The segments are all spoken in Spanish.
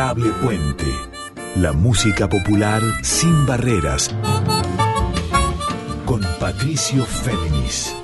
Puente. La música popular sin barreras. Con Patricio Féminis.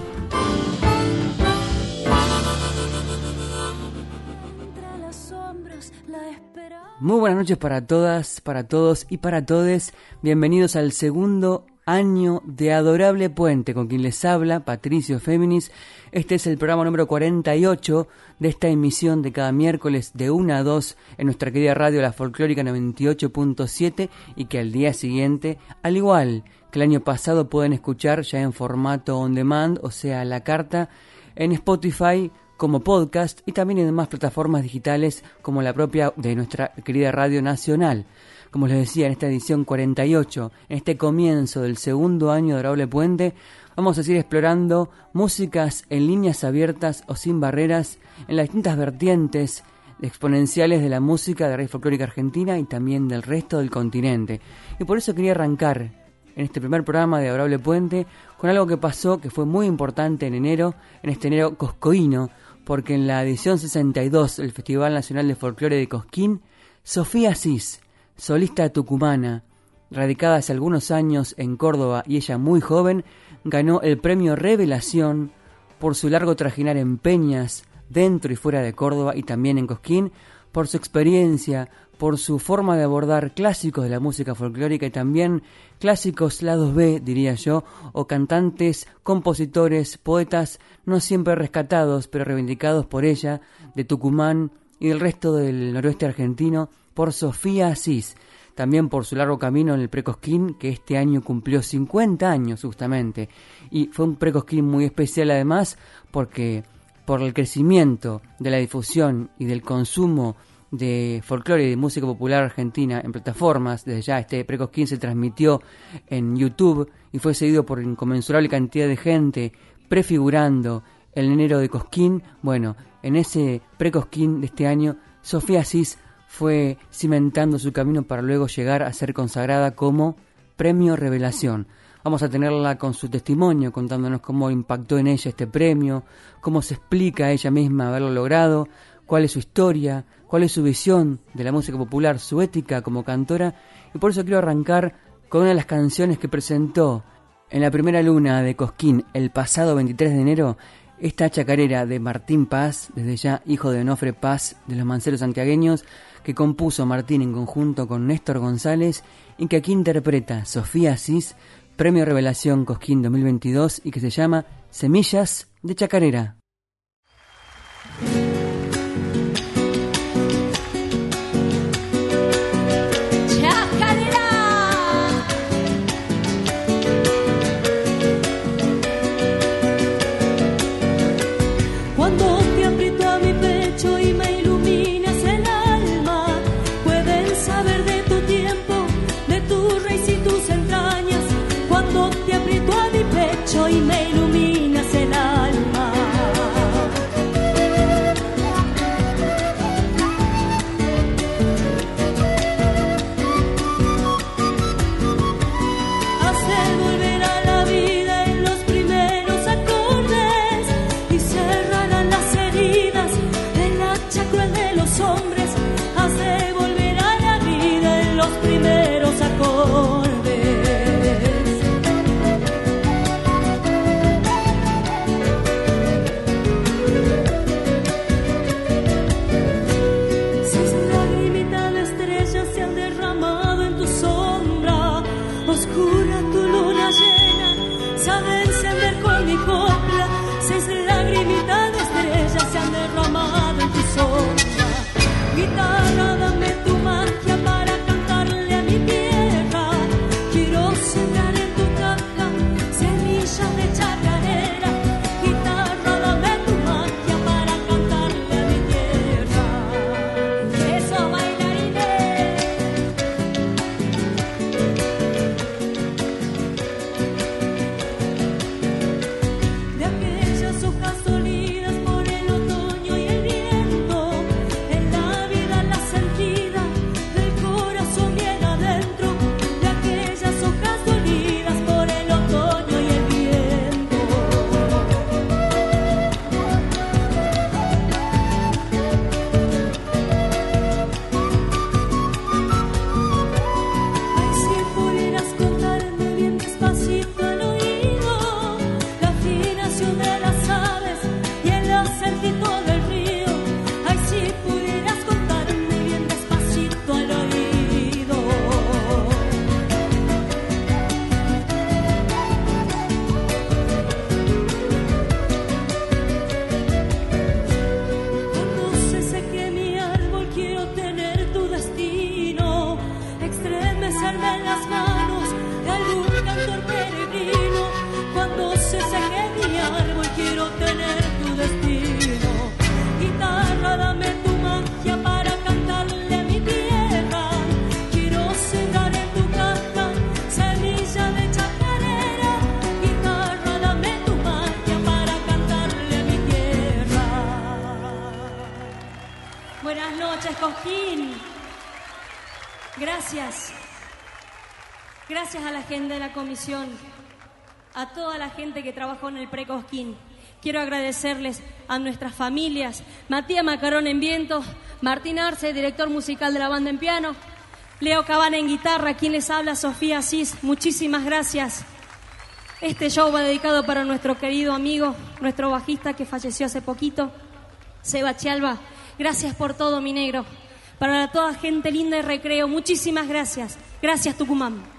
Muy buenas noches para todas, para todos y para todes. Bienvenidos al segundo año de Adorable Puente, con quien les habla Patricio Féminis. Este es el programa número 48 de esta emisión de cada miércoles de 1 a 2 en nuestra querida radio La Folclórica 98.7 y que al día siguiente, al igual que el año pasado, pueden escuchar ya en formato on demand, o sea, la carta, en Spotify como podcast y también en demás plataformas digitales como la propia de nuestra querida Radio Nacional como les decía, en esta edición 48, en este comienzo del segundo año de Adorable Puente, vamos a seguir explorando músicas en líneas abiertas o sin barreras en las distintas vertientes exponenciales de la música de la folclórica argentina y también del resto del continente. Y por eso quería arrancar en este primer programa de Adorable Puente con algo que pasó que fue muy importante en enero, en este enero coscoíno, porque en la edición 62 del Festival Nacional de Folclore de Cosquín, Sofía Cis, solista tucumana, radicada hace algunos años en Córdoba y ella muy joven, ganó el premio Revelación por su largo trajinar en peñas dentro y fuera de Córdoba y también en Cosquín, por su experiencia, por su forma de abordar clásicos de la música folclórica y también clásicos lados B, diría yo, o cantantes, compositores, poetas, no siempre rescatados, pero reivindicados por ella, de Tucumán y del resto del noroeste argentino, por Sofía Asís, también por su largo camino en el Precosquín, que este año cumplió 50 años justamente. Y fue un Precosquín muy especial además porque por el crecimiento de la difusión y del consumo de folclore y de música popular argentina en plataformas, desde ya este Precosquín se transmitió en YouTube y fue seguido por inconmensurable cantidad de gente prefigurando el enero de Cosquín. Bueno, en ese Precosquín de este año, Sofía Asís fue cimentando su camino para luego llegar a ser consagrada como Premio Revelación. Vamos a tenerla con su testimonio, contándonos cómo impactó en ella este premio, cómo se explica a ella misma haberlo logrado, cuál es su historia, cuál es su visión de la música popular, su ética como cantora, y por eso quiero arrancar con una de las canciones que presentó en la primera luna de Cosquín el pasado 23 de enero, esta chacarera de Martín Paz, desde ya hijo de Onofre Paz de los Manceros Santiagueños, que compuso Martín en conjunto con Néstor González y que aquí interpreta Sofía Asís, Premio Revelación Cosquín 2022 y que se llama Semillas de Chacarera. De la comisión, a toda la gente que trabajó en el Precosquín. Quiero agradecerles a nuestras familias, Matías Macarón en viento, Martín Arce, director musical de la banda en piano, Leo Cabana en guitarra, quien les habla, Sofía Asís. Muchísimas gracias. Este show va dedicado para nuestro querido amigo, nuestro bajista que falleció hace poquito, Seba Chialba. Gracias por todo, mi negro. Para toda gente linda de recreo, muchísimas gracias. Gracias, Tucumán.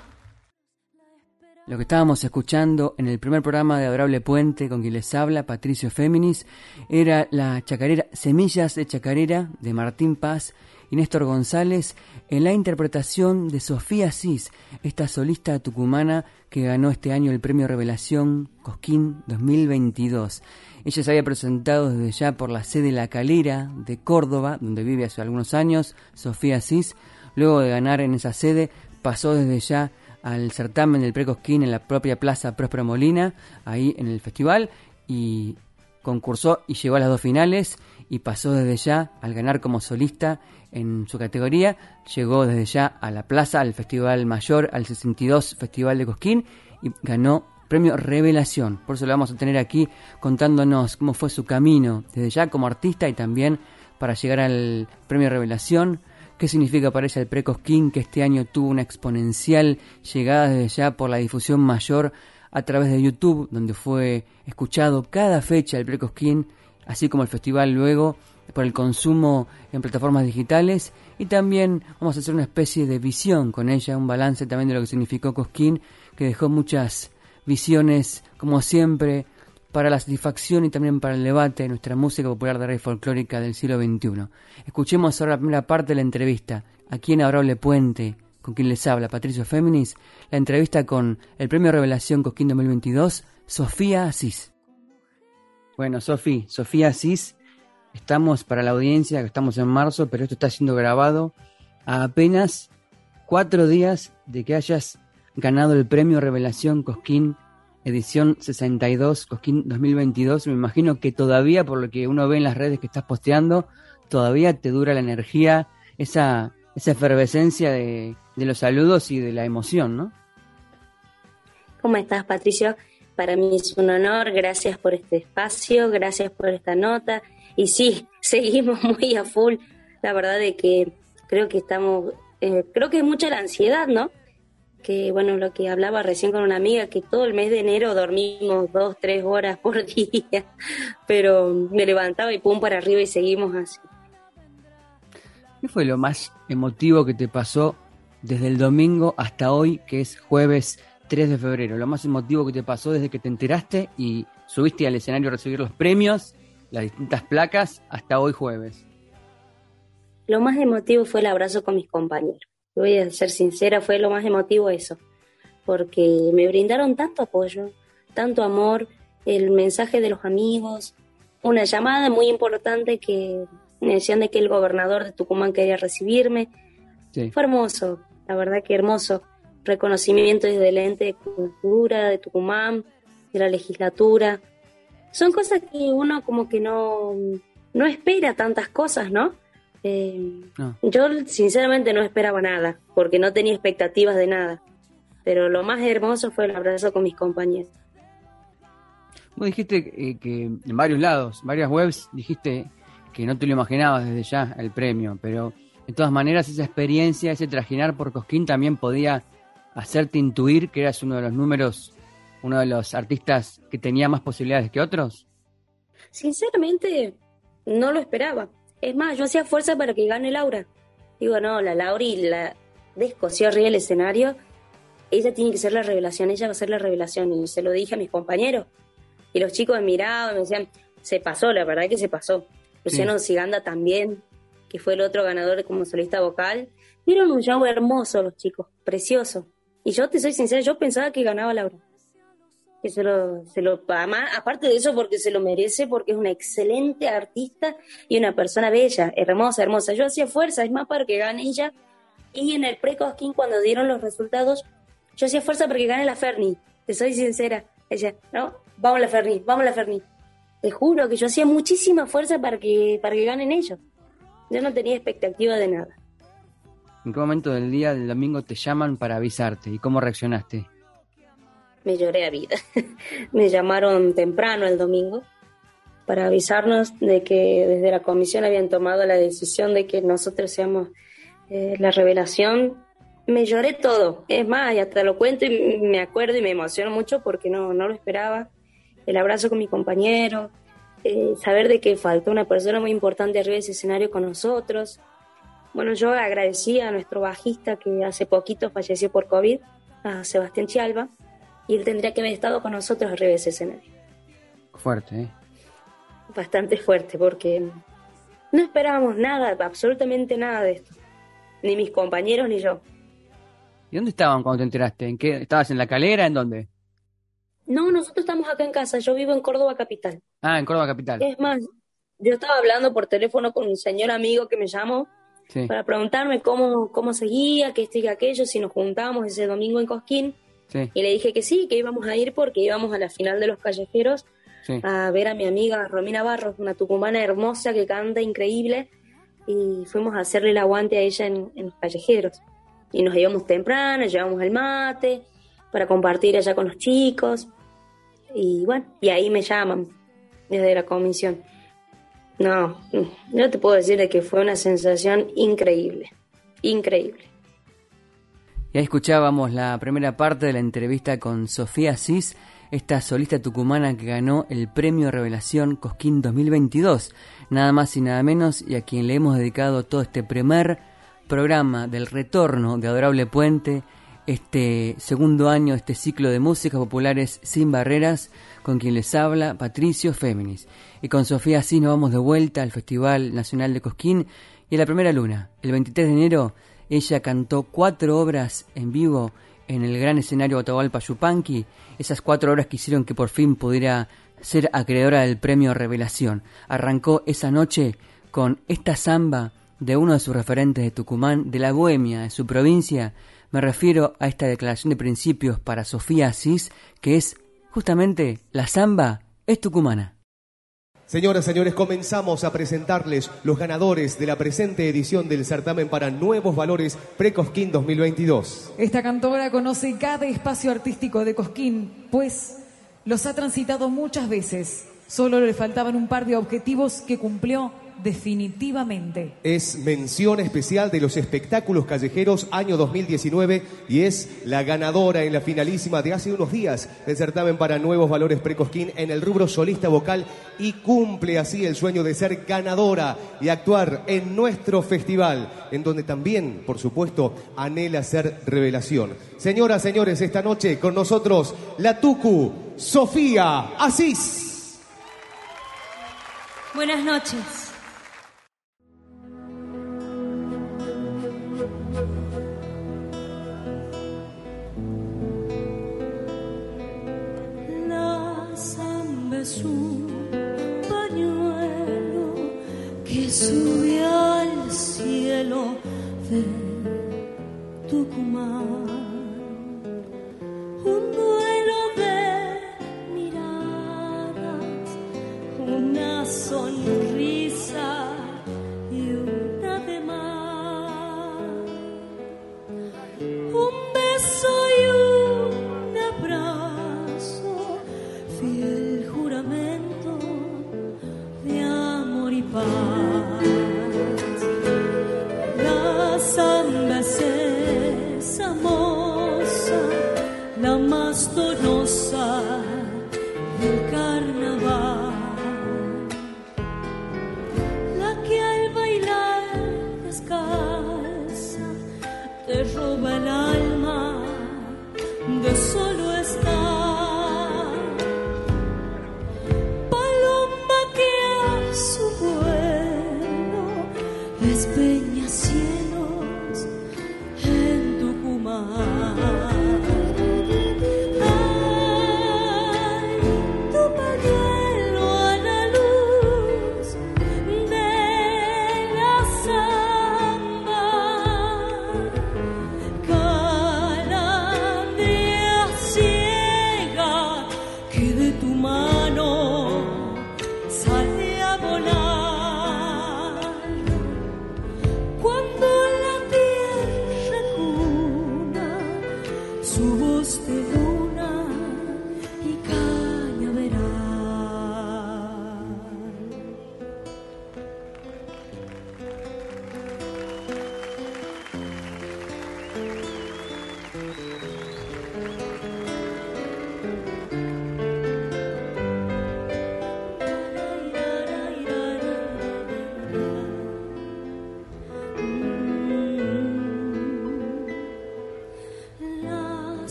Lo que estábamos escuchando en el primer programa de Adorable Puente con quien les habla, Patricio Féminis, era la chacarera Semillas de Chacarera de Martín Paz y Néstor González en la interpretación de Sofía Cis, esta solista tucumana que ganó este año el premio Revelación Cosquín 2022. Ella se había presentado desde ya por la sede La Calera de Córdoba, donde vive hace algunos años, Sofía Cis. Luego de ganar en esa sede, pasó desde ya al certamen del Precosquín en la propia Plaza Próspero Molina, ahí en el festival, y concursó y llegó a las dos finales y pasó desde ya al ganar como solista en su categoría, llegó desde ya a la plaza, al Festival Mayor, al 62 Festival de Cosquín y ganó premio Revelación. Por eso lo vamos a tener aquí contándonos cómo fue su camino desde ya como artista y también para llegar al premio Revelación, ¿Qué significa para ella el Precosquín que este año tuvo una exponencial llegada desde ya por la difusión mayor a través de YouTube, donde fue escuchado cada fecha el Precosquín, así como el festival luego por el consumo en plataformas digitales y también vamos a hacer una especie de visión con ella, un balance también de lo que significó Cosquín, que dejó muchas visiones, como siempre, para la satisfacción y también para el debate de nuestra música popular de rey folclórica del siglo XXI. Escuchemos ahora la primera parte de la entrevista, aquí en Abrable Puente, con quien les habla, Patricio Féminis, la entrevista con el Premio Revelación Cosquín 2022, Sofía Asís. Bueno, Sofía, Sofía Asís, estamos para la audiencia, que estamos en marzo, pero esto está siendo grabado a apenas cuatro días de que hayas ganado el Premio Revelación Cosquín edición 62, Cosquín 2022. Me imagino que todavía, por lo que uno ve en las redes que estás posteando, todavía te dura la energía, esa, esa efervescencia de, de los saludos y de la emoción, ¿no? ¿Cómo estás, Patricio? Para mí es un honor, gracias por este espacio, gracias por esta nota. Y sí, seguimos muy a full. La verdad de que creo que estamos, eh, creo que es mucha la ansiedad, ¿no? Que bueno, lo que hablaba recién con una amiga, que todo el mes de enero dormimos dos, tres horas por día, pero me levantaba y pum para arriba y seguimos así. ¿Qué fue lo más emotivo que te pasó desde el domingo hasta hoy, que es jueves 3 de febrero? Lo más emotivo que te pasó desde que te enteraste y subiste al escenario a recibir los premios, las distintas placas, hasta hoy jueves. Lo más emotivo fue el abrazo con mis compañeros voy a ser sincera, fue lo más emotivo eso, porque me brindaron tanto apoyo, tanto amor, el mensaje de los amigos, una llamada muy importante que me decían de que el gobernador de Tucumán quería recibirme. Fue hermoso, la verdad que hermoso. Reconocimiento desde el ente de cultura de Tucumán, de la legislatura. Son cosas que uno como que no, no espera tantas cosas, ¿no? Eh, yo sinceramente no esperaba nada, porque no tenía expectativas de nada. Pero lo más hermoso fue el abrazo con mis compañeros. Vos dijiste eh, que en varios lados, varias webs, dijiste que no te lo imaginabas desde ya el premio, pero de todas maneras esa experiencia, ese trajinar por Cosquín también podía hacerte intuir que eras uno de los números, uno de los artistas que tenía más posibilidades que otros. Sinceramente, no lo esperaba. Es más, yo hacía fuerza para que gane Laura. Digo, no, la Laura y la descoció arriba el escenario. Ella tiene que ser la revelación, ella va a ser la revelación. Y se lo dije a mis compañeros. Y los chicos me miraban, me decían, se pasó, la verdad que se pasó. Luciano Siganda también, que fue el otro ganador como solista vocal. Vieron un show hermoso los chicos, precioso. Y yo te soy sincera, yo pensaba que ganaba Laura que se lo, se lo aparte de eso porque se lo merece, porque es una excelente artista y una persona bella, hermosa, hermosa. Yo hacía fuerza, es más para que gane ella. Y en el pre-Cosquín, cuando dieron los resultados, yo hacía fuerza para que gane la Ferni. Te soy sincera. Ella, no, vamos la Ferni, vamos la Ferni. Te juro que yo hacía muchísima fuerza para que, para que ganen ellos. Yo no tenía expectativa de nada. ¿En qué momento del día del domingo te llaman para avisarte y cómo reaccionaste? Me lloré a vida. Me llamaron temprano el domingo para avisarnos de que desde la comisión habían tomado la decisión de que nosotros seamos eh, la revelación. Me lloré todo, es más, y hasta lo cuento y me acuerdo y me emociono mucho porque no, no lo esperaba. El abrazo con mi compañero, eh, saber de que faltó una persona muy importante arriba de ese escenario con nosotros. Bueno, yo agradecí a nuestro bajista que hace poquito falleció por COVID, a Sebastián Chialba, y él tendría que haber estado con nosotros arriba de ese escenario. Fuerte, ¿eh? Bastante fuerte, porque no esperábamos nada, absolutamente nada de esto. Ni mis compañeros ni yo. ¿Y dónde estaban cuando te enteraste? ¿En qué? ¿Estabas en la calera? ¿En dónde? No, nosotros estamos acá en casa. Yo vivo en Córdoba Capital. Ah, en Córdoba Capital. Es más, yo estaba hablando por teléfono con un señor amigo que me llamó Sí. para preguntarme cómo, cómo seguía, qué esto y aquello, si nos juntábamos ese domingo en Cosquín. Sí, Y le dije que sí, que íbamos a ir porque íbamos a la final de los callejeros sí. a ver a mi amiga Romina Barros, una tucumana hermosa que canta increíble, y fuimos a hacerle el aguante a ella en, en los callejeros. Y nos íbamos temprano, llevamos el mate para compartir allá con los chicos. Y bueno, y ahí me llaman desde la comisión. No, yo te puedo decir de que fue una sensación increíble, increíble. Y escuchábamos la primera parte de la entrevista con Sofía Cis, esta solista tucumana que ganó el premio Revelación Cosquín 2022, nada más y nada menos, y a quien le hemos dedicado todo este primer programa del retorno de Adorable Puente, este segundo año, este ciclo de músicas populares sin barreras, con quien les habla Patricio Féminis. Y con Sofía Cis nos vamos de vuelta al Festival Nacional de Cosquín y a la primera luna, el 23 de enero, ella cantó cuatro obras en vivo en el gran escenario Atahualpa Yupanqui, esas cuatro obras que hicieron que por fin pudiera ser acreedora del premio Revelación. Arrancó esa noche con esta samba de uno de sus referentes de Tucumán, de la Bohemia, de su provincia. Me refiero a esta declaración de principios para Sofía Asís, que es justamente la samba es tucumana. Señoras, señores, comenzamos a presentarles los ganadores de la presente edición del certamen para Nuevos Valores Precosquín 2022. Esta cantora conoce cada espacio artístico de Cosquín, pues los ha transitado muchas veces. Solo le faltaban un par de objetivos que cumplió definitivamente. Es mención especial de los espectáculos callejeros año 2019 y es la ganadora en la finalísima de hace unos días del certamen para Nuevos Valores Precosquín en el rubro solista vocal y cumple así el sueño de ser ganadora y actuar en nuestro festival, en donde también, por supuesto, anhela ser revelación. Señoras, señores, esta noche con nosotros la Tucu, Sofía Asís. Buenas noches. Un pañuelo que sube al cielo de Tucumán.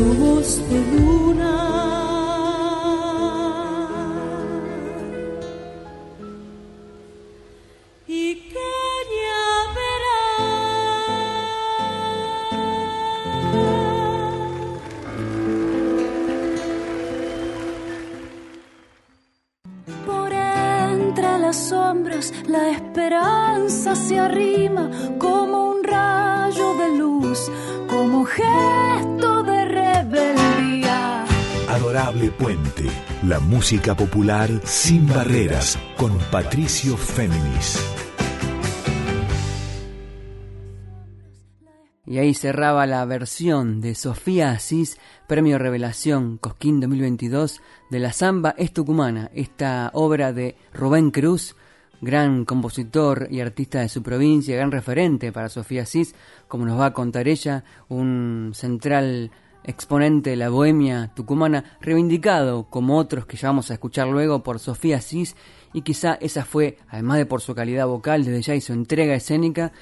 Voz de luna. Música popular sin barreras, con Patricio Féminis. Y ahí cerraba la versión de Sofía Asís, Premio Revelación Cosquín 2022 de la Zamba es Tucumana, esta obra de Rubén Cruz, gran compositor y artista de su provincia, gran referente para Sofía Asís, como nos va a contar ella, un central exponente de la bohemia tucumana, reivindicado como otros que ya vamos a escuchar luego por Sofía Asís, y quizá esa fue, además de por su calidad vocal desde ya y su entrega escénica,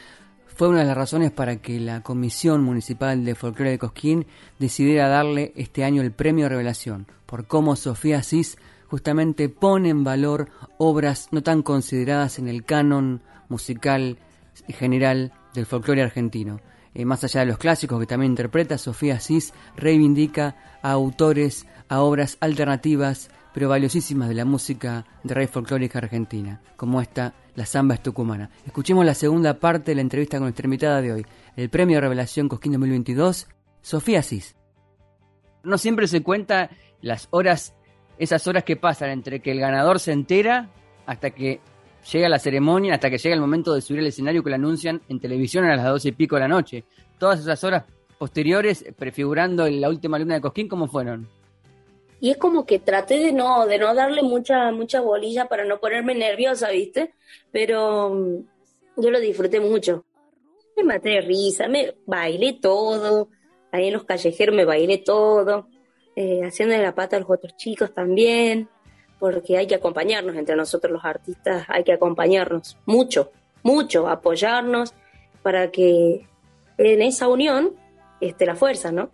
fue una de las razones para que la Comisión Municipal de Folclore de Cosquín decidiera darle este año el Premio Revelación, por cómo Sofía Asís justamente pone en valor obras no tan consideradas en el canon musical general del folclore argentino. Eh, más allá de los clásicos que también interpreta, Sofía Asís reivindica a autores, a obras alternativas, pero valiosísimas de la música de raíz folclórica argentina, como esta, La Zamba es Tucumana. Escuchemos la segunda parte de la entrevista con nuestra de hoy, el Premio Revelación Cosquín 2022, Sofía Asís. No siempre se cuenta las horas, esas horas que pasan entre que el ganador se entera hasta que llega la ceremonia, hasta que llega el momento de subir al escenario que lo anuncian en televisión a las doce y pico de la noche. Todas esas horas posteriores, prefigurando la última luna de Cosquín, ¿cómo fueron? Y es como que traté de no, de no darle mucha, mucha bolilla para no ponerme nerviosa, ¿viste? Pero mm, yo lo disfruté mucho. Me maté de risa, me bailé todo, ahí en los callejeros me bailé todo, eh, haciendo de la pata a los otros chicos también, porque hay que acompañarnos entre nosotros los artistas, hay que acompañarnos mucho, mucho, apoyarnos para que en esa unión esté la fuerza, ¿no?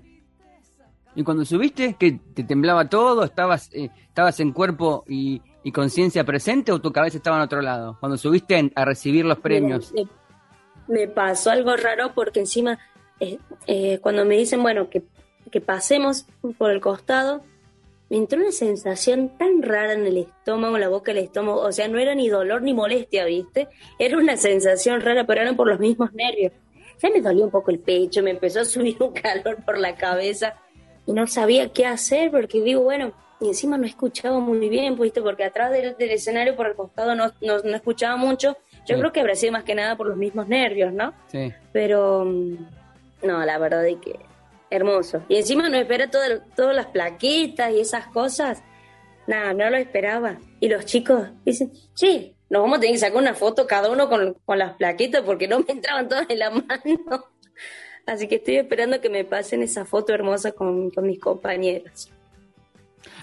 Y cuando subiste, que te temblaba todo, estabas, eh, estabas en cuerpo y, y conciencia presente o tu cabeza estaba en otro lado. Cuando subiste en- a recibir los premios. Me, me pasó algo raro porque encima, eh, eh, cuando me dicen, bueno, que, que pasemos por el costado, me entró una sensación tan rara en el estómago, en la boca, el estómago. O sea, no era ni dolor ni molestia, ¿viste? Era una sensación rara, pero eran por los mismos nervios. Ya me dolió un poco el pecho, me empezó a subir un calor por la cabeza y no sabía qué hacer porque digo, bueno, y encima no escuchaba muy bien, ¿viste? Porque atrás del, del escenario, por el costado, no, no, no escuchaba mucho. Yo Sí. creo que habrá sido más que nada por los mismos nervios, ¿no? Sí. Pero mm, no, la verdad es que hermoso. Y encima no espera todo- todas las plaquetas y esas cosas. Nada, no lo esperaba. Y los chicos dicen, sí, nos vamos a tener que sacar una foto cada uno con, con las plaquetas porque no me entraban todas en la mano. Así que estoy esperando que me pasen esa foto hermosa con, con mis compañeros.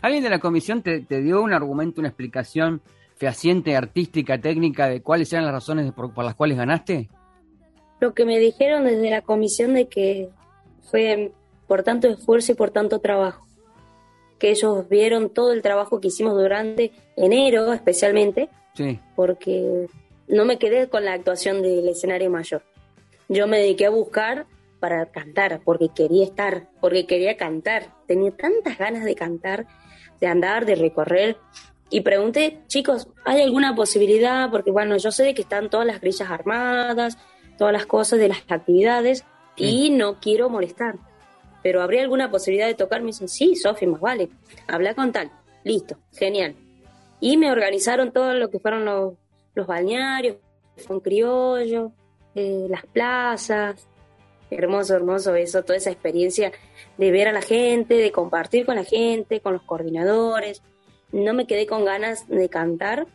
¿Alguien de la comisión te, te, dio un argumento, una explicación fehaciente, artística, técnica de cuáles eran las razones por, por las cuales ganaste? Lo que me dijeron desde la comisión de que fue por tanto esfuerzo y por tanto trabajo. Que ellos vieron todo el trabajo que hicimos durante enero especialmente, Sí. porque no me quedé con la actuación del escenario mayor. Yo me dediqué a buscar para cantar, porque quería estar, porque quería cantar. Tenía tantas ganas de cantar, de andar, de recorrer. Y pregunté, chicos, ¿hay alguna posibilidad? Porque bueno, yo sé que están todas las grillas armadas, todas las cosas de las actividades, y no quiero molestar. Pero ¿habría alguna posibilidad de tocar? Me dicen, sí, Sofi, más vale. Habla con tal. Listo, genial. Y me organizaron todo lo que fueron los, los balnearios, con criollo, eh, las plazas. Hermoso, hermoso eso, toda esa experiencia de ver a la gente, de compartir con la gente, con los coordinadores. No me quedé con ganas de cantar,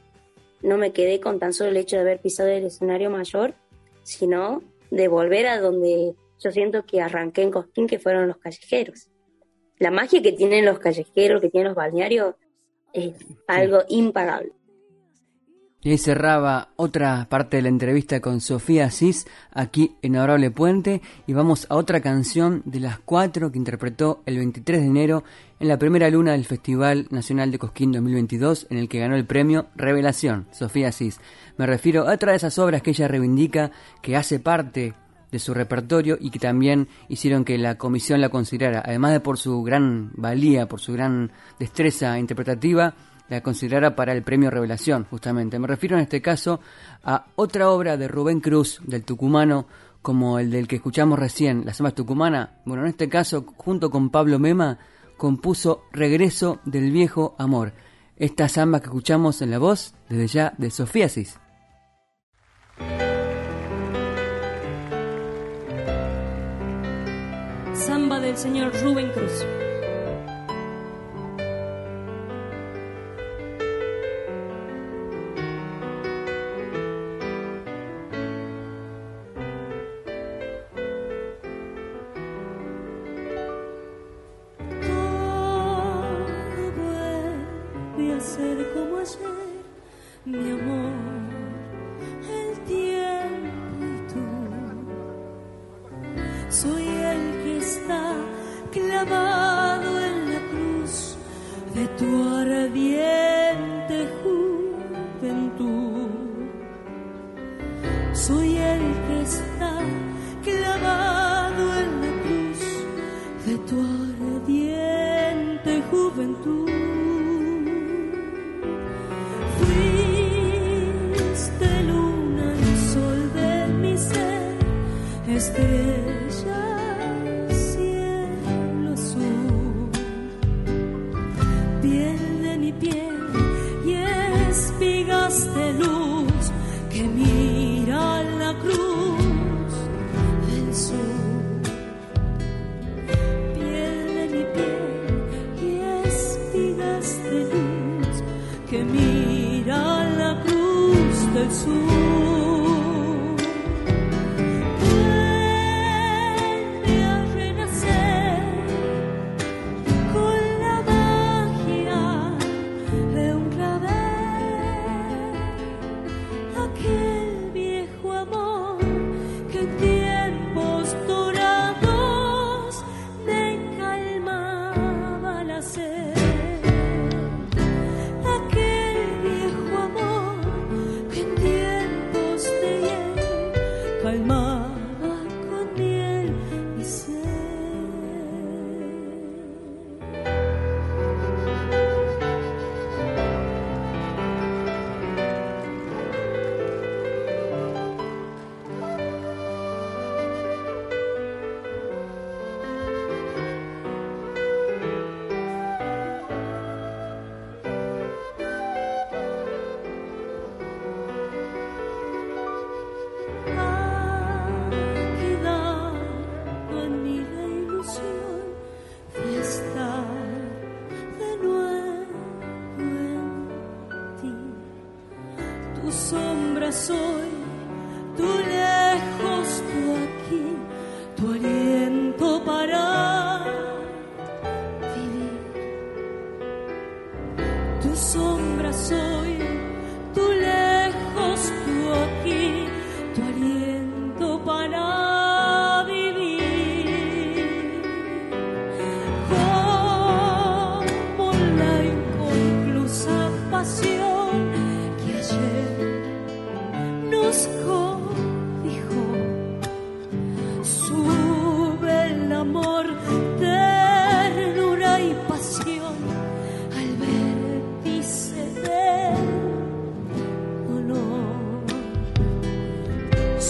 no me quedé con tan solo el hecho de haber pisado el escenario mayor, sino de volver a donde yo siento que arranqué en Cosquín, que fueron los callejeros. La magia que tienen los callejeros, que tienen los balnearios, es algo impagable. Y ahí cerraba otra parte de la entrevista con Sofía Asís, aquí en Adorable Puente, y vamos a otra canción de las cuatro que interpretó el 23 de enero en la primera luna del Festival Nacional de Cosquín 2022, en el que ganó el premio Revelación, Sofía Asís. Me refiero a otra de esas obras que ella reivindica, que hace parte de su repertorio y que también hicieron que la comisión la considerara, además de por su gran valía, por su gran destreza interpretativa, la considerara para el premio Revelación, justamente. Me refiero en este caso a otra obra de Rubén Cruz, del tucumano, como el del que escuchamos recién, La Samba Tucumana. Bueno, en este caso, junto con Pablo Mema, compuso Regreso del Viejo Amor. Esta samba que escuchamos en la voz, desde ya, de Sofía Cis. Señor Rubén Cruz.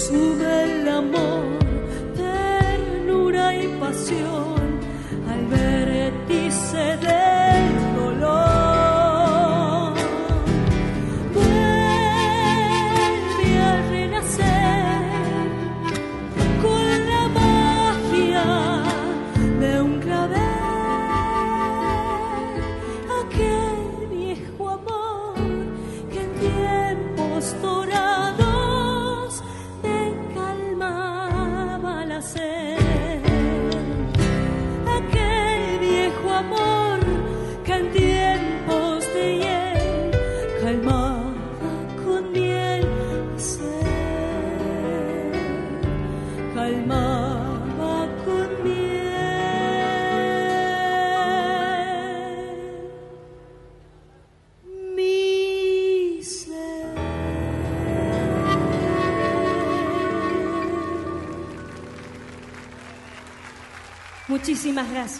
sube el amor, ternura y pasión. Gracias.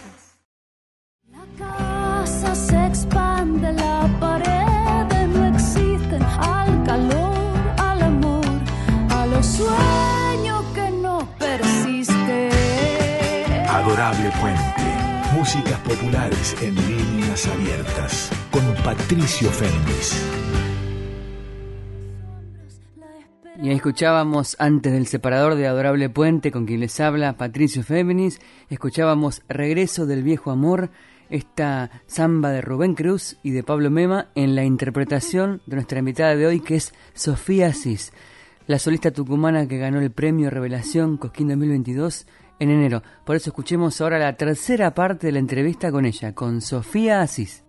Escuchábamos antes del separador de Adorable Puente con quien les habla Patricio Féminis, escuchábamos Regreso del Viejo Amor, esta samba de Rubén Cruz y de Pablo Mema en la interpretación de nuestra invitada de hoy que es Sofía Asís, la solista tucumana que ganó el premio Revelación Cosquín 2022 en enero. Por eso escuchemos ahora la tercera parte de la entrevista con ella, con Sofía Asís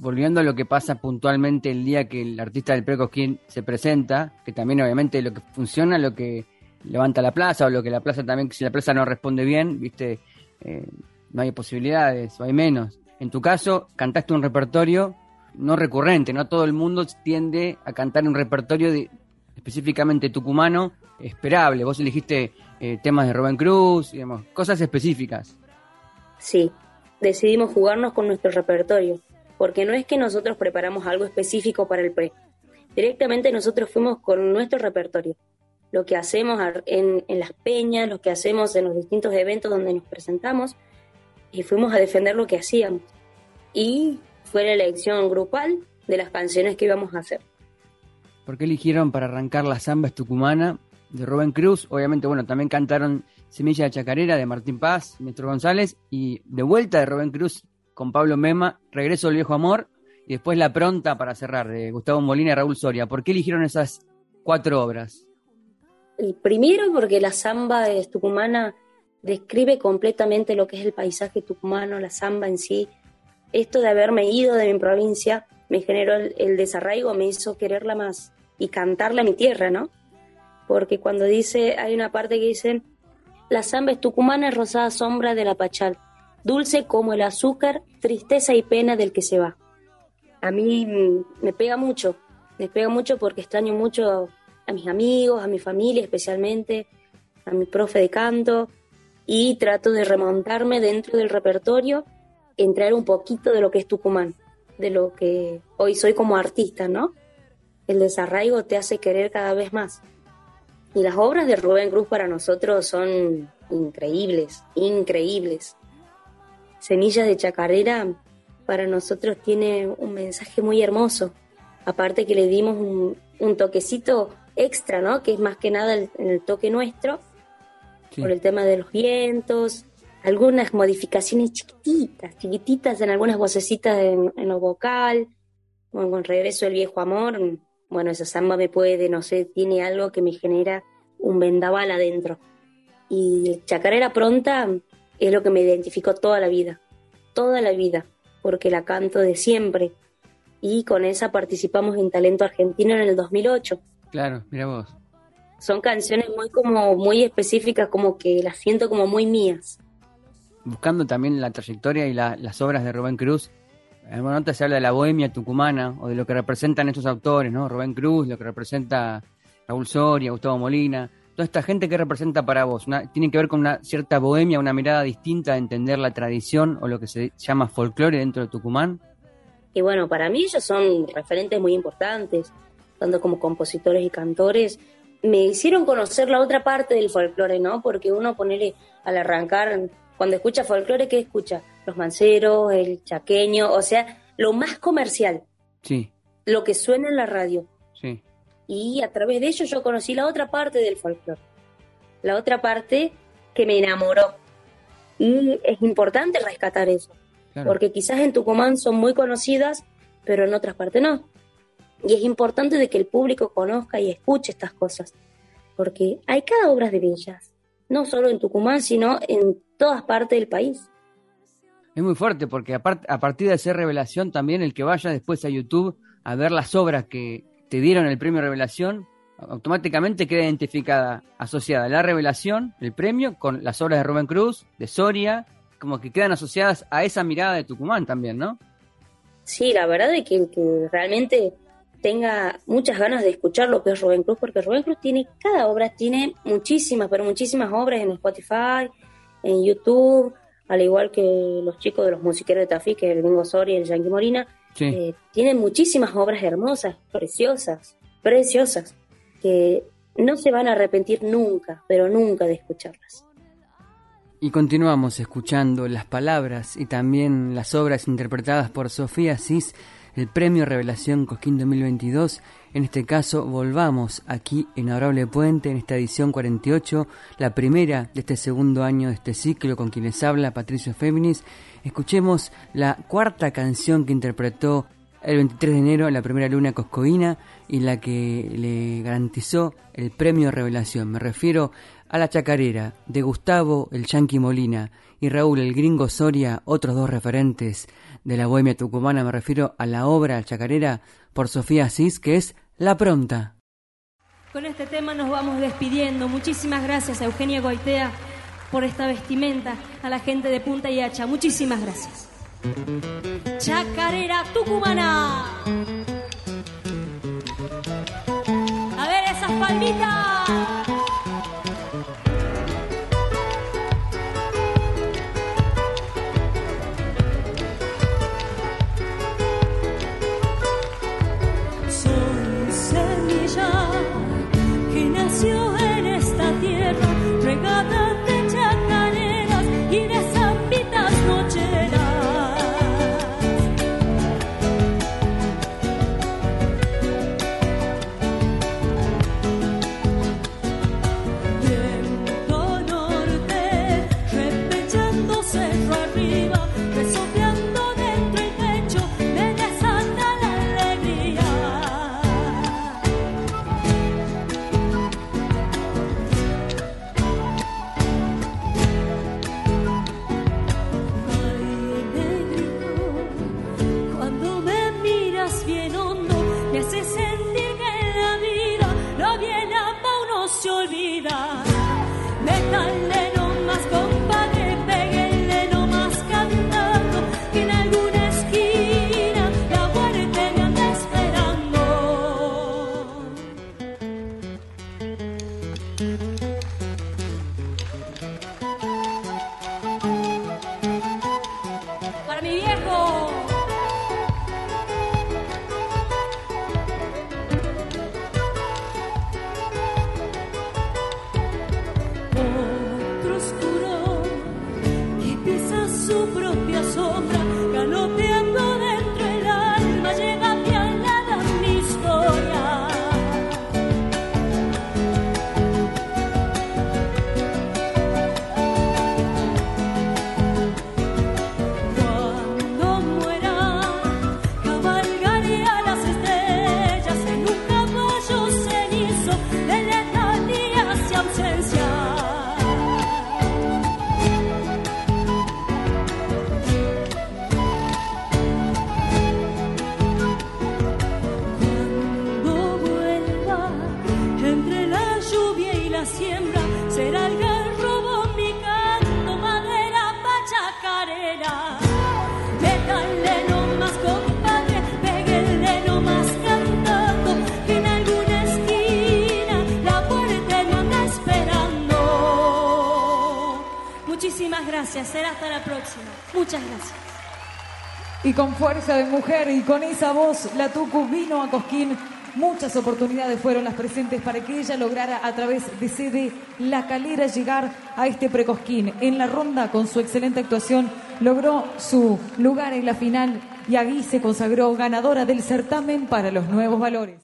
volviendo a lo que pasa puntualmente el día que el artista del Precosquín se presenta, que también obviamente lo que funciona, lo que levanta la plaza, o lo que la plaza también, si la plaza no responde bien, viste, eh, no hay posibilidades, o hay menos. En tu caso, cantaste un repertorio no recurrente, no todo el mundo tiende a cantar un repertorio de, específicamente tucumano esperable. Vos elegiste eh, temas de Rubén Cruz, digamos, cosas específicas. Sí, decidimos jugarnos con nuestro repertorio porque no es que nosotros preparamos algo específico para el pre. Directamente nosotros fuimos con nuestro repertorio. Lo que hacemos en, las peñas, lo que hacemos en los distintos eventos donde nos presentamos, y fuimos a defender lo que hacíamos. Y fue la elección grupal de las canciones que íbamos a hacer. ¿Por qué eligieron para arrancar la samba tucumana de Rubén Cruz? Obviamente, bueno, también cantaron Semilla de Chacarera de Martín Paz, Néstor González, y de vuelta de Rubén Cruz con Pablo Mema, Regreso al Viejo Amor, y después La Pronta para cerrar, de Gustavo Molina y Raúl Soria. ¿Por qué eligieron esas cuatro obras? El primero, porque la samba es tucumana describe completamente lo que es el paisaje tucumano, la samba en sí. Esto de haberme ido de mi provincia me generó el, desarraigo, me hizo quererla más y cantarla a mi tierra, ¿no? Porque cuando dice, hay una parte que dice, la samba es tucumana, es rosada sombra de la pachal dulce como el azúcar, tristeza y pena del que se va. A mí me pega mucho, me pega mucho porque extraño mucho a mis amigos, a mi familia especialmente, a mi profe de canto y trato de remontarme dentro del repertorio, entrar un poquito de lo que es Tucumán, de lo que hoy soy como artista, ¿no? El desarraigo te hace querer cada vez más. Y las obras de Rubén Cruz para nosotros son increíbles, increíbles. Semillas de Chacarera para nosotros tiene un mensaje muy hermoso. Aparte que le dimos un, toquecito extra, ¿no? Que es más que nada el, el toque nuestro, por el tema de los vientos, algunas modificaciones chiquititas, chiquititas en algunas vocecitas en, lo vocal, bueno, con regreso el viejo amor, bueno, esa samba me puede, no sé, tiene algo que me genera un vendaval adentro. Y Chacarera Pronta es lo que me identificó toda la vida, toda la vida, porque la canto de siempre. y con esa participamos en Talento Argentino en el 2008. Claro, mira vos. Son canciones muy como muy específicas, como que las siento como muy mías. Buscando también la trayectoria y la- las obras de Rubén Cruz, en alguna nota se habla de la bohemia tucumana o de lo que representan estos autores, ¿no? Rubén Cruz, lo que representa Raúl Soria, Gustavo Molina. Toda esta gente que representa para vos, Una- tiene que ver con una cierta bohemia, una mirada distinta a entender la tradición o lo que se llama folclore dentro de Tucumán. Y bueno, para mí ellos son referentes muy importantes, tanto como compositores y cantores. Me hicieron conocer la otra parte del folclore, ¿no? Porque uno ponele al arrancar, cuando escucha folclore, ¿qué escucha? Los manceros, el chaqueño, o sea, lo más comercial, Sí, lo que suena en la radio. sí. Y a través de ello yo conocí la otra parte del folclore. La otra parte que me enamoró. Y es importante rescatar eso. Claro. Porque quizás en Tucumán son muy conocidas, pero en otras partes no. Y es importante de que el público conozca y escuche estas cosas. Porque hay cada obra de bellas. No solo en Tucumán, sino en todas partes del país. Es muy fuerte porque apart- a partir de ser revelación también el que vaya después a YouTube a ver las obras que te dieron el premio revelación, automáticamente queda identificada, asociada la revelación, el premio, con las obras de Rubén Cruz, de Soria, como que quedan asociadas a esa mirada de Tucumán también, ¿no? Sí, la verdad es que realmente tenga muchas ganas de escuchar lo que es Rubén Cruz, porque Rubén Cruz tiene, cada obra tiene muchísimas, pero muchísimas obras en Spotify, en YouTube, al igual que los chicos de los musiqueros de Tafí, que es el Bingo Soria y el Yankee Morina, Sí. eh, tienen muchísimas obras hermosas, preciosas, preciosas, que no se van a arrepentir nunca, pero nunca de escucharlas. Y continuamos escuchando las palabras y también las obras interpretadas por Sofía Cis, el Premio Revelación Cosquín 2022. En este caso, volvamos aquí en Adorable Puente, en esta edición 48, la primera de este segundo año de este ciclo, con quienes habla Patricio Féminis. Escuchemos la cuarta canción que interpretó el 23 de enero en la primera luna coscoína y la que le garantizó el premio Revelación. Me refiero a La Chacarera de Gustavo el Yanqui Molina y Raúl el Gringo Soria, otros dos referentes de la bohemia tucumana. Me refiero a la obra Chacarera por Sofía Asís, que es La Pronta. Con este tema nos vamos despidiendo. Muchísimas gracias Eugenia Goitea por esta vestimenta, a la gente de Punta y Hacha. Muchísimas gracias. Chacarera Tucumana. A ver esas palmitas. Y con fuerza de mujer y con esa voz, la Tucu vino a Cosquín. Muchas oportunidades fueron las presentes para que ella lograra a través de CD La Calera llegar a este precosquín. En la ronda, con su excelente actuación, logró su lugar en la final y allí se consagró ganadora del certamen para los nuevos valores.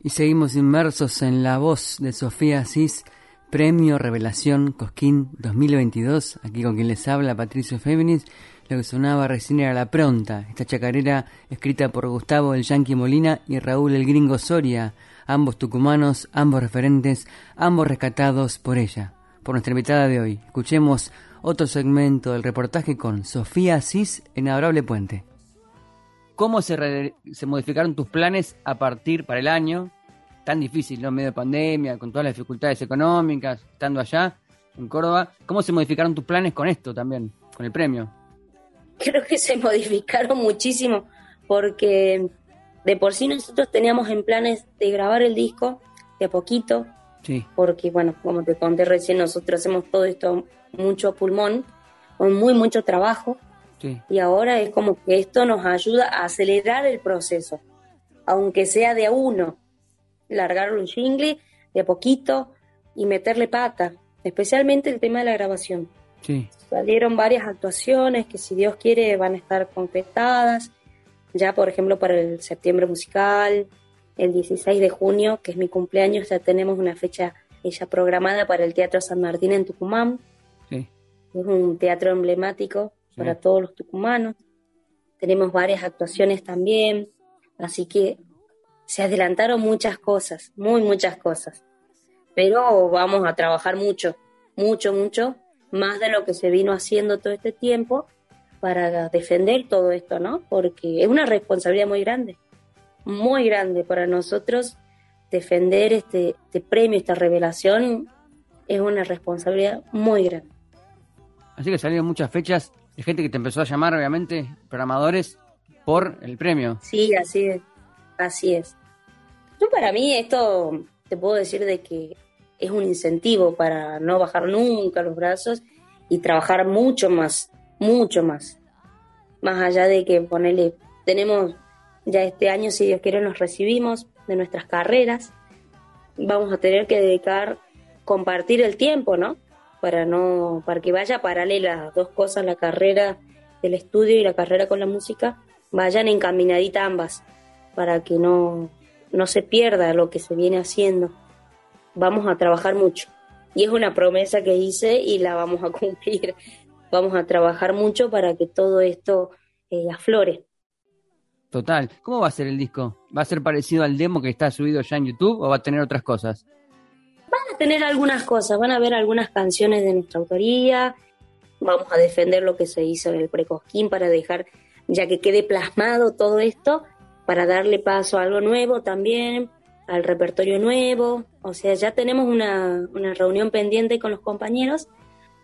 Y seguimos inmersos en la voz de Sofía Asís, Premio Revelación Cosquín 2022, aquí con quien les habla Patricio Féminis. Lo que sonaba recién era La Pronta, esta chacarera escrita por Gustavo el Yanqui Molina y Raúl el Gringo Soria, ambos tucumanos, ambos referentes, ambos rescatados por ella. Por nuestra invitada de hoy, escuchemos otro segmento del reportaje con Sofía Asís en Adorable Puente. ¿Cómo se, se modificaron tus planes a partir para el año? Tan difícil, ¿no? En medio de pandemia, con todas las dificultades económicas, estando allá, en Córdoba. ¿Cómo se modificaron tus planes con esto también, con el premio? creo que se modificaron muchísimo porque de por sí nosotros teníamos en planes de grabar el disco de a poquito, Sí, porque bueno, como te conté recién, nosotros hacemos todo esto mucho a pulmón, con muy mucho trabajo, sí, y ahora es como que esto nos ayuda a acelerar el proceso, aunque sea de a uno, largar un jingle de a poquito y meterle pata, especialmente el tema de la grabación. Sí. Salieron varias actuaciones que si Dios quiere van a estar concretadas. Ya, por ejemplo, para el septiembre musical, el 16 de junio, que es mi cumpleaños, ya tenemos una fecha ella programada para el Teatro San Martín en Tucumán. Sí. Es un teatro emblemático Sí. para todos los tucumanos. Tenemos varias actuaciones también, así que se adelantaron muchas cosas, muy muchas cosas. Pero vamos a trabajar mucho, mucho, mucho, más de lo que se vino haciendo todo este tiempo para defender todo esto, ¿no? Porque es una responsabilidad muy grande, muy grande para nosotros defender este, este premio, esta revelación, es una responsabilidad muy grande. Así que salieron muchas fechas de gente que te empezó a llamar, obviamente, programadores, por el premio. Sí, así es. Así es. Yo para mí esto te puedo decir de que es un incentivo para no bajar nunca los brazos y trabajar mucho más, mucho más. Más allá de que ponerle, tenemos ya este año, si Dios quiere, nos recibimos de nuestras carreras. Vamos a tener que dedicar, compartir el tiempo, ¿no? Para no, para que vaya paralela las dos cosas, la carrera del estudio y la carrera con la música, vayan encaminaditas ambas, para que no, no se pierda lo que se viene haciendo. Vamos a trabajar mucho. Y es una promesa que hice y la vamos a cumplir. Vamos a trabajar mucho para que todo esto eh, aflore. Total. ¿Cómo va a ser el disco? ¿Va a ser parecido al demo que está subido ya en YouTube o va a tener otras cosas? Van a tener algunas cosas, van a ver algunas canciones de nuestra autoría, vamos a defender lo que se hizo en el Precosquín para dejar, ya que quede plasmado todo esto, para darle paso a algo nuevo también, al repertorio nuevo, o sea, ya tenemos una, una reunión pendiente con los compañeros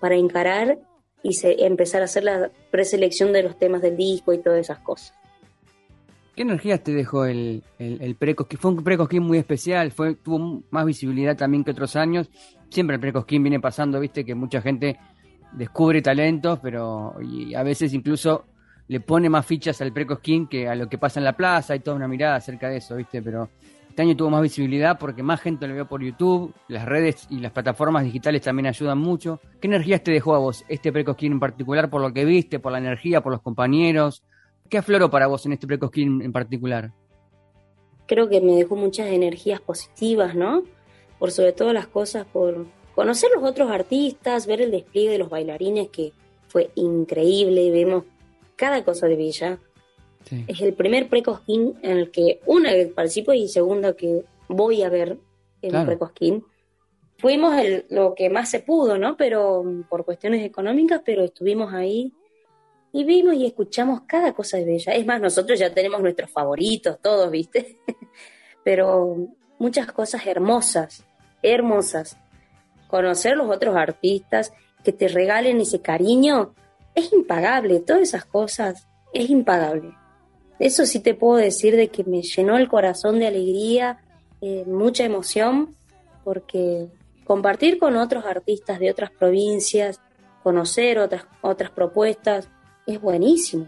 para encarar y se, empezar a hacer la preselección de los temas del disco y todas esas cosas. ¿Qué energías te dejó el, el, el? Fue un Precosquín muy especial, fue, tuvo más visibilidad también que otros años. Siempre el Precosquín viene pasando, viste, que mucha gente descubre talentos, pero y a veces incluso le pone más fichas al Precosquín que a lo que pasa en la plaza, hay toda una mirada acerca de eso, viste, pero este año tuvo más visibilidad porque más gente lo vio por YouTube, las redes y las plataformas digitales también ayudan mucho. ¿Qué energías te dejó a vos este Precosquín en particular por lo que viste, por la energía, por los compañeros? ¿Qué afloró para vos en este Precosquín en particular? creo que me dejó muchas energías positivas, ¿no? Por sobre todas las cosas, por conocer los otros artistas, ver el despliegue de los bailarines, que fue increíble, vemos cada cosa de Villa. Sí. Es el primer precosquín en el que, una, que participo y segunda, que voy a ver el Claro. precosquín. Fuimos el- lo que más se pudo, ¿no? Pero mm, por cuestiones económicas, pero estuvimos ahí y vimos y escuchamos cada cosa de Bella. Es más, nosotros ya tenemos nuestros favoritos, todos, ¿viste? Pero muchas cosas hermosas, hermosas. Conocer los otros artistas, que te regalen ese cariño, es impagable. Todas esas cosas es impagable. Eso sí te puedo decir de que me llenó el corazón de alegría, eh, mucha emoción, porque compartir con otros artistas de otras provincias, conocer otras, otras propuestas. Es buenísimo.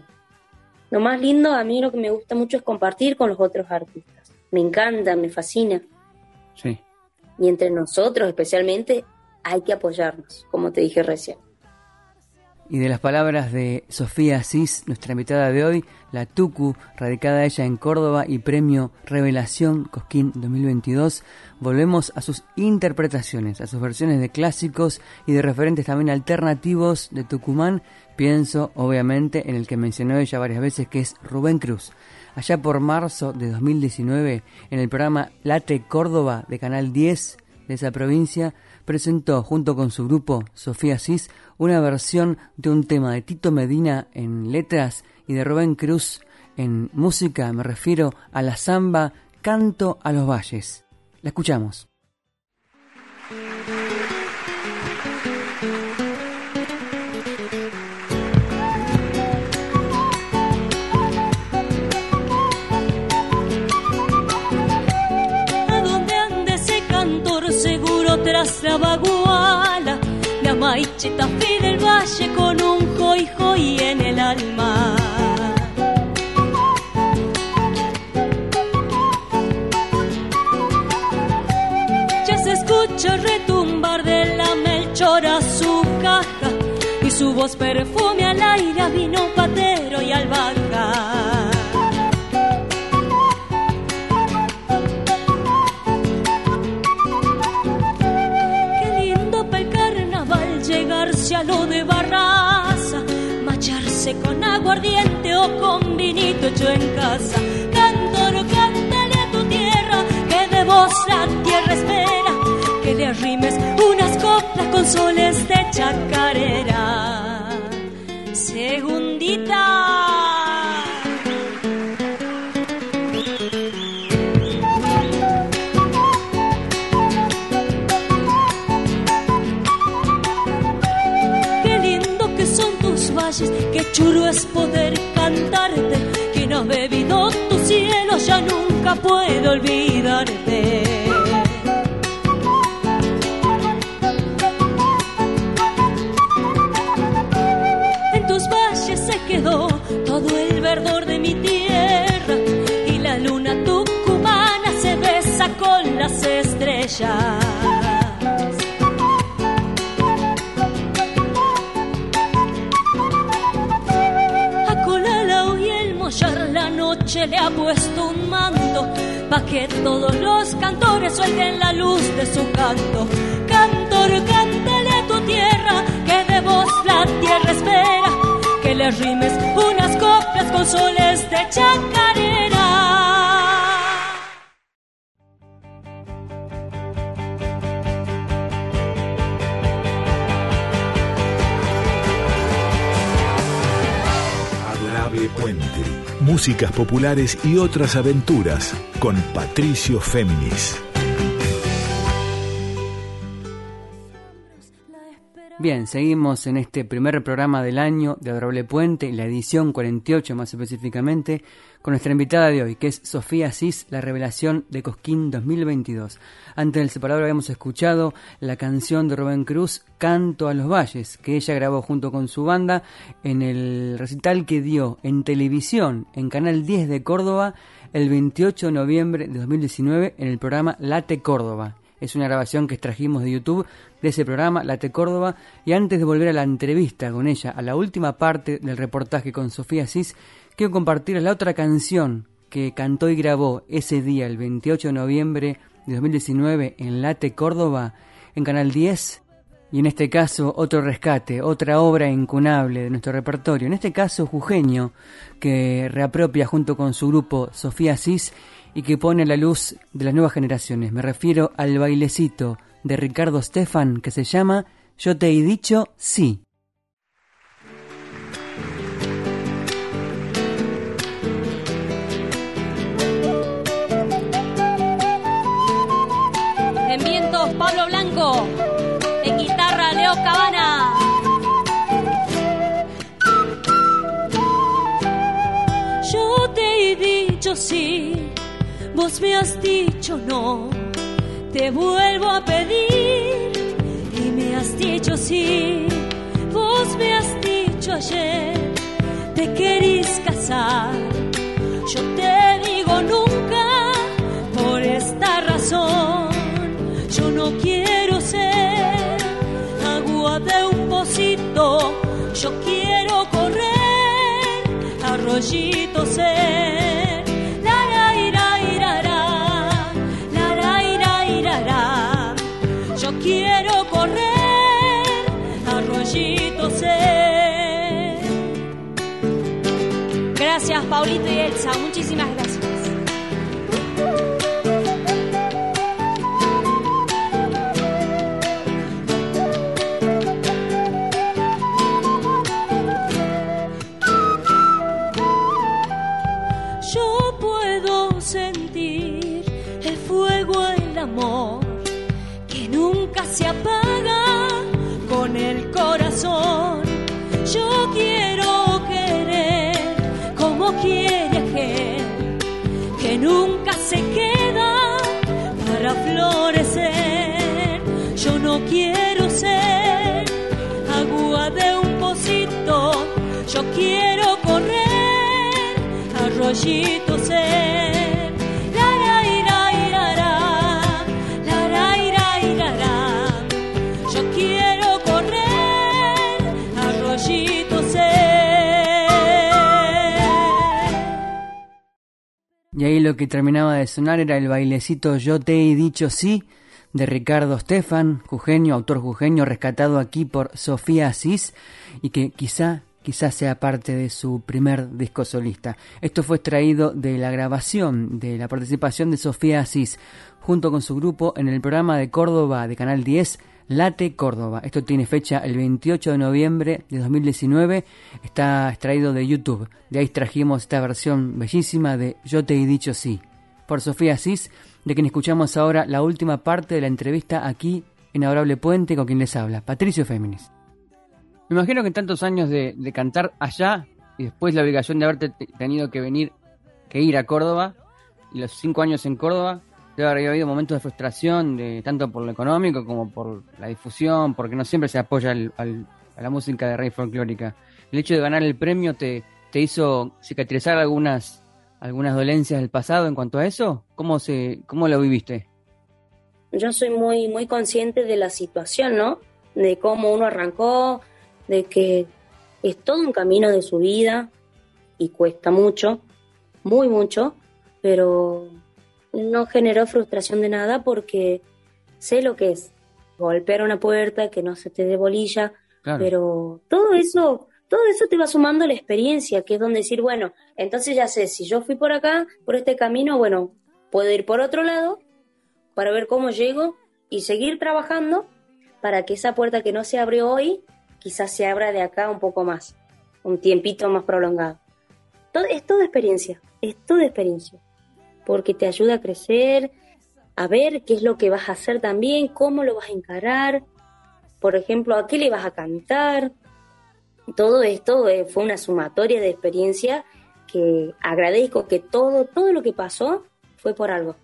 Lo más lindo, a mí lo que me gusta mucho es compartir con los otros artistas. Me encanta, me fascina. Sí. Y entre nosotros especialmente hay que apoyarnos, como te dije recién. Y de las palabras de Sofía Asís, nuestra invitada de hoy, la Tucu, radicada ella en Córdoba y premio Revelación Cosquín 2022, volvemos a sus interpretaciones, a sus versiones de clásicos y de referentes también alternativos de Tucumán. Pienso, obviamente, en el que mencionó ella varias veces, que es Rubén Cruz. Allá por marzo de 2019, en el programa Late Córdoba de Canal 10 de esa provincia, presentó junto con su grupo Sofía Cis una versión de un tema de Tito Medina en letras y de Rubén Cruz en música, me refiero a la samba Canto a los Valles. La escuchamos. La baguala, la maicheta del valle con un joy joy en el alma. Ya se escucha retumbar de la melchora su caja y su voz perfume al aire vino patero y albahaca. O con vinito hecho en casa. Cántaro, cántale a tu tierra, que de vos la tierra espera, que le arrimes unas coplas con soles de chacarera. Segundita. Chulo es poder cantarte. Quien ha bebido tu cielo ya nunca puede olvidarte. En tus valles se quedó todo el verdor de mi tierra y la luna tucumana se besa con las estrellas. Le ha puesto un manto pa' que todos los cantores suelten la luz de su canto. Cantor, cántale a tu tierra, que de vos la tierra espera, que le rimes unas coplas con soles de chacarera. Músicas populares y otras aventuras con Patricio Féminis. Bien, seguimos en este primer programa del año de Adorable Puente, la edición 48 más específicamente, con nuestra invitada de hoy, que es Sofía Cis, la revelación de Cosquín 2022. Antes del separador habíamos escuchado la canción de Rubén Cruz, Canto a los Valles, que ella grabó junto con su banda en el recital que dio en televisión, en Canal 10 de Córdoba, el 28 de noviembre de 2019, en el programa Late Córdoba. Es una grabación que extrajimos de YouTube de ese programa, Late Córdoba. Y antes de volver a la entrevista con ella, a la última parte del reportaje con Sofía Cis, quiero compartir la otra canción que cantó y grabó ese día, el 28 de noviembre de 2019, en Late Córdoba, en Canal 10. Y en este caso, otro rescate, otra obra incunable de nuestro repertorio. En este caso, Jujeño, que reapropia junto con su grupo Sofía Cis y que pone la luz de las nuevas generaciones. Me refiero al bailecito de Ricardo Stefan que se llama Yo te he dicho sí. En vientos Pablo Blanco, en guitarra Leo Cabana. Yo te he dicho sí Vos me has dicho no, te vuelvo a pedir y me has dicho sí. Vos te querís casar. Yo te digo nunca por esta razón. Yo no quiero ser agua de un pocito. Yo quiero correr arroyito ser. Paulito y Elsa. Muchísimas yo quiero correr arroyito ser. Yo quiero correr arroyito ser. Y ahí lo que terminaba de sonar era el bailecito Yo te he dicho sí de Ricardo Stefan, jujeño, autor jujeño, rescatado aquí por Sofía Asís y que quizá quizá sea parte de su primer disco solista. Esto fue extraído de la grabación de la participación de Sofía Asís junto con su grupo en el programa de Córdoba de Canal 10 Late Córdoba. Esto tiene fecha el 28 de noviembre de 2019. Está extraído de YouTube. De ahí trajimos esta versión bellísima de Yo te he dicho sí. Por Sofía Asís, de quien escuchamos ahora la última parte de la entrevista aquí en Adorable Puente con quien les habla, Patricio Féminis. Me imagino que en tantos años de, cantar allá y después la obligación de haberte te- tenido que venir, que ir a Córdoba, y los cinco años en Córdoba, debe haber habido momentos de frustración, de, tanto por lo económico como por la difusión, porque no siempre se apoya a la música de rey folclórica. El hecho de ganar el premio te, te hizo cicatrizar algunas, algunas dolencias del pasado en cuanto a eso. ¿Cómo, se, cómo lo viviste? yo soy muy, muy consciente de la situación, ¿no? De cómo uno arrancó, de que es todo un camino de su vida y cuesta mucho, muy mucho, pero no generó frustración de nada porque sé lo que es golpear una puerta, que no se te dé bolilla, Claro. pero todo eso, todo eso te va sumando la experiencia, que es donde decir, bueno, entonces ya sé, si yo fui por acá, por este camino, bueno, puedo ir por otro lado para ver cómo llego y seguir trabajando para que esa puerta que no se abrió hoy, quizás se abra de acá un poco más, un tiempito más prolongado. Es toda experiencia, es toda experiencia, porque te ayuda a crecer, a ver qué es lo que vas a hacer también, cómo lo vas a encarar, por ejemplo, a qué le vas a cantar. Todo esto eh, fue una sumatoria de experiencia que agradezco que todo, todo lo que pasó fue por algo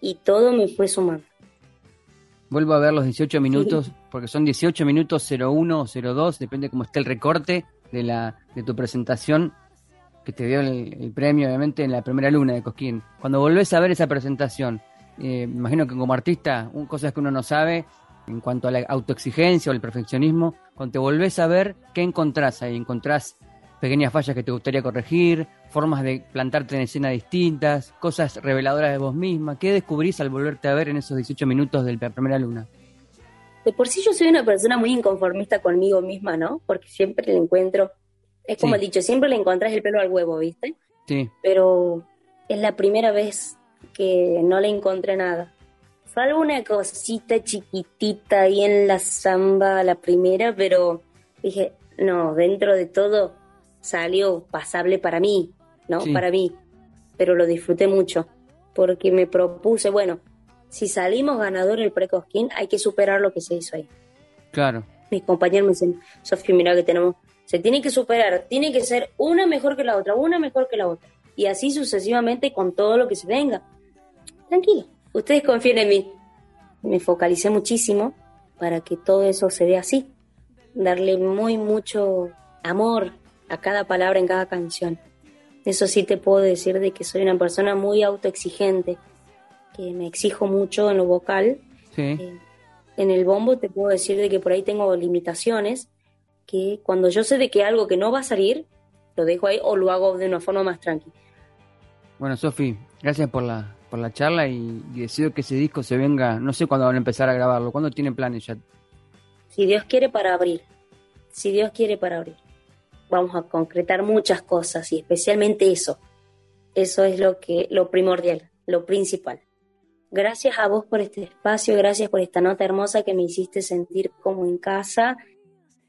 y todo me fue sumando. Vuelvo a ver los 18 minutos, porque son 18 minutos 01 o 02, depende cómo esté el recorte de, la, de tu presentación, que te dio el, el premio, obviamente, en la primera luna de Cosquín. Cuando volvés a ver esa presentación, eh, me imagino que como artista, un, cosas que uno no sabe en cuanto a la autoexigencia o el perfeccionismo, cuando te volvés a ver, ¿qué encontrás ahí? ¿Encontrás pequeñas fallas que te gustaría corregir, formas de plantarte en escena distintas, cosas reveladoras de vos misma? ¿Qué descubrís al volverte a ver en esos 18 minutos de la primera luna? De por sí yo soy una persona muy inconformista conmigo misma, ¿no? Porque siempre le encuentro, es como Sí. el dicho, siempre le encontrás el pelo al huevo, ¿viste? Sí, Pero es la primera vez que no le encontré nada. Salvo una cosita chiquitita ahí en la samba, la primera, pero dije, no, dentro de todo salió pasable para mí, ¿no? Sí. Para mí. Pero lo disfruté mucho, porque me propuse, bueno, si salimos ganador el Precosquín, hay que superar lo que se hizo ahí. claro. Mis compañeros me dicen, Sofía, mira que tenemos, se tiene que superar, tiene que ser una mejor que la otra, una mejor que la otra. Y así sucesivamente con todo lo que se venga. Tranquilo, ustedes confíen en mí. Me focalicé muchísimo para que todo eso se dé así. Darle muy mucho amor a cada palabra en cada canción. Eso sí te puedo decir de que soy una persona muy autoexigente, que me exijo mucho en lo vocal. Eh, en el bombo te puedo decir de que por ahí tengo limitaciones, que cuando yo sé de que algo que no va a salir, lo dejo ahí o lo hago de una forma más tranquila. Bueno, Sofi, gracias por la, por la charla y, decido que ese disco se venga, no sé cuándo van a empezar a grabarlo, ¿cuándo tienen planes ya? Si Dios quiere para abril, si Dios quiere para abril vamos a concretar muchas cosas y especialmente eso. Eso es lo que lo primordial, lo principal. Gracias a vos por este espacio, gracias por esta nota hermosa que me hiciste sentir como en casa.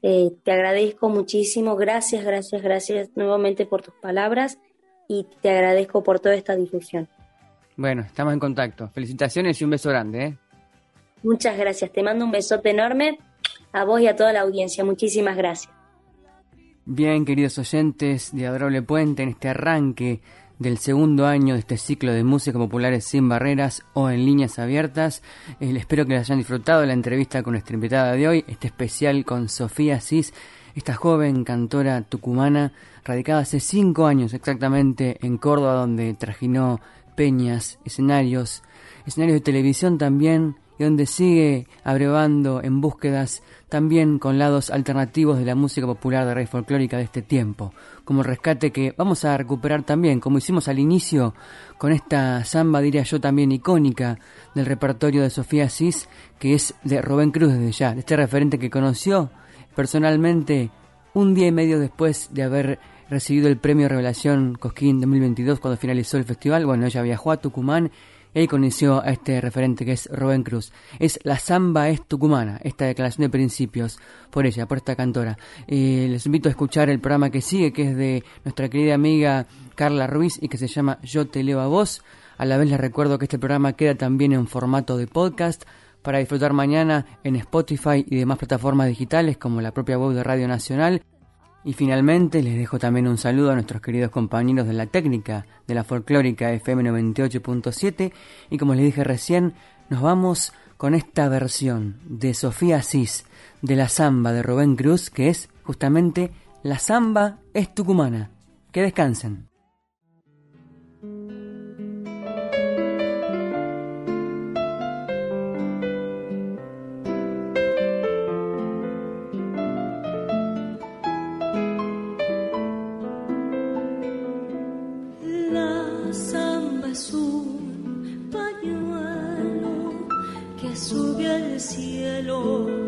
Eh, te agradezco muchísimo, gracias, gracias, gracias nuevamente por tus palabras y te agradezco por toda esta difusión. Bueno, estamos en contacto. Felicitaciones y un beso grande. ¿eh? Muchas gracias, te mando un besote enorme a vos y a toda la audiencia. Muchísimas gracias. Bien, queridos oyentes de Adorable Puente, en este arranque del segundo año de este ciclo de música populares sin barreras o en líneas abiertas. Eh, espero que hayan disfrutado la entrevista con nuestra invitada de hoy, este especial con Sofía Cis, esta joven cantora tucumana, radicada hace cinco años exactamente en Córdoba, donde trajinó peñas, escenarios, escenarios de televisión también, y donde sigue abrevando en búsquedas también con lados alternativos de la música popular de raíz folclórica de este tiempo, como el rescate que vamos a recuperar también, como hicimos al inicio, con esta samba, diría yo, también icónica del repertorio de Sofía Cis, que es de Rubén Cruz desde ya, este referente que conoció personalmente un día y medio después de haber recibido el premio Revelación Cosquín 2022 cuando finalizó el festival. Bueno, ella viajó a Tucumán y conoció a este referente que es Rubén Cruz. Es La Zamba es Tucumana, esta declaración de principios por ella, por esta cantora. les invito a escuchar el programa que sigue, que es de nuestra querida amiga Carla Ruiz y que se llama Yo te leo a vos. A la vez les recuerdo que este programa queda también en formato de podcast para disfrutar mañana en Spotify y demás plataformas digitales como la propia web de Radio Nacional y finalmente les dejo también un saludo a nuestros queridos compañeros de la técnica de la folclórica FM 98.7 y como les dije recién, nos vamos con esta versión de Sofía Asís de la samba de Rubén Cruz que es justamente La samba es tucumana. Que descansen. Love.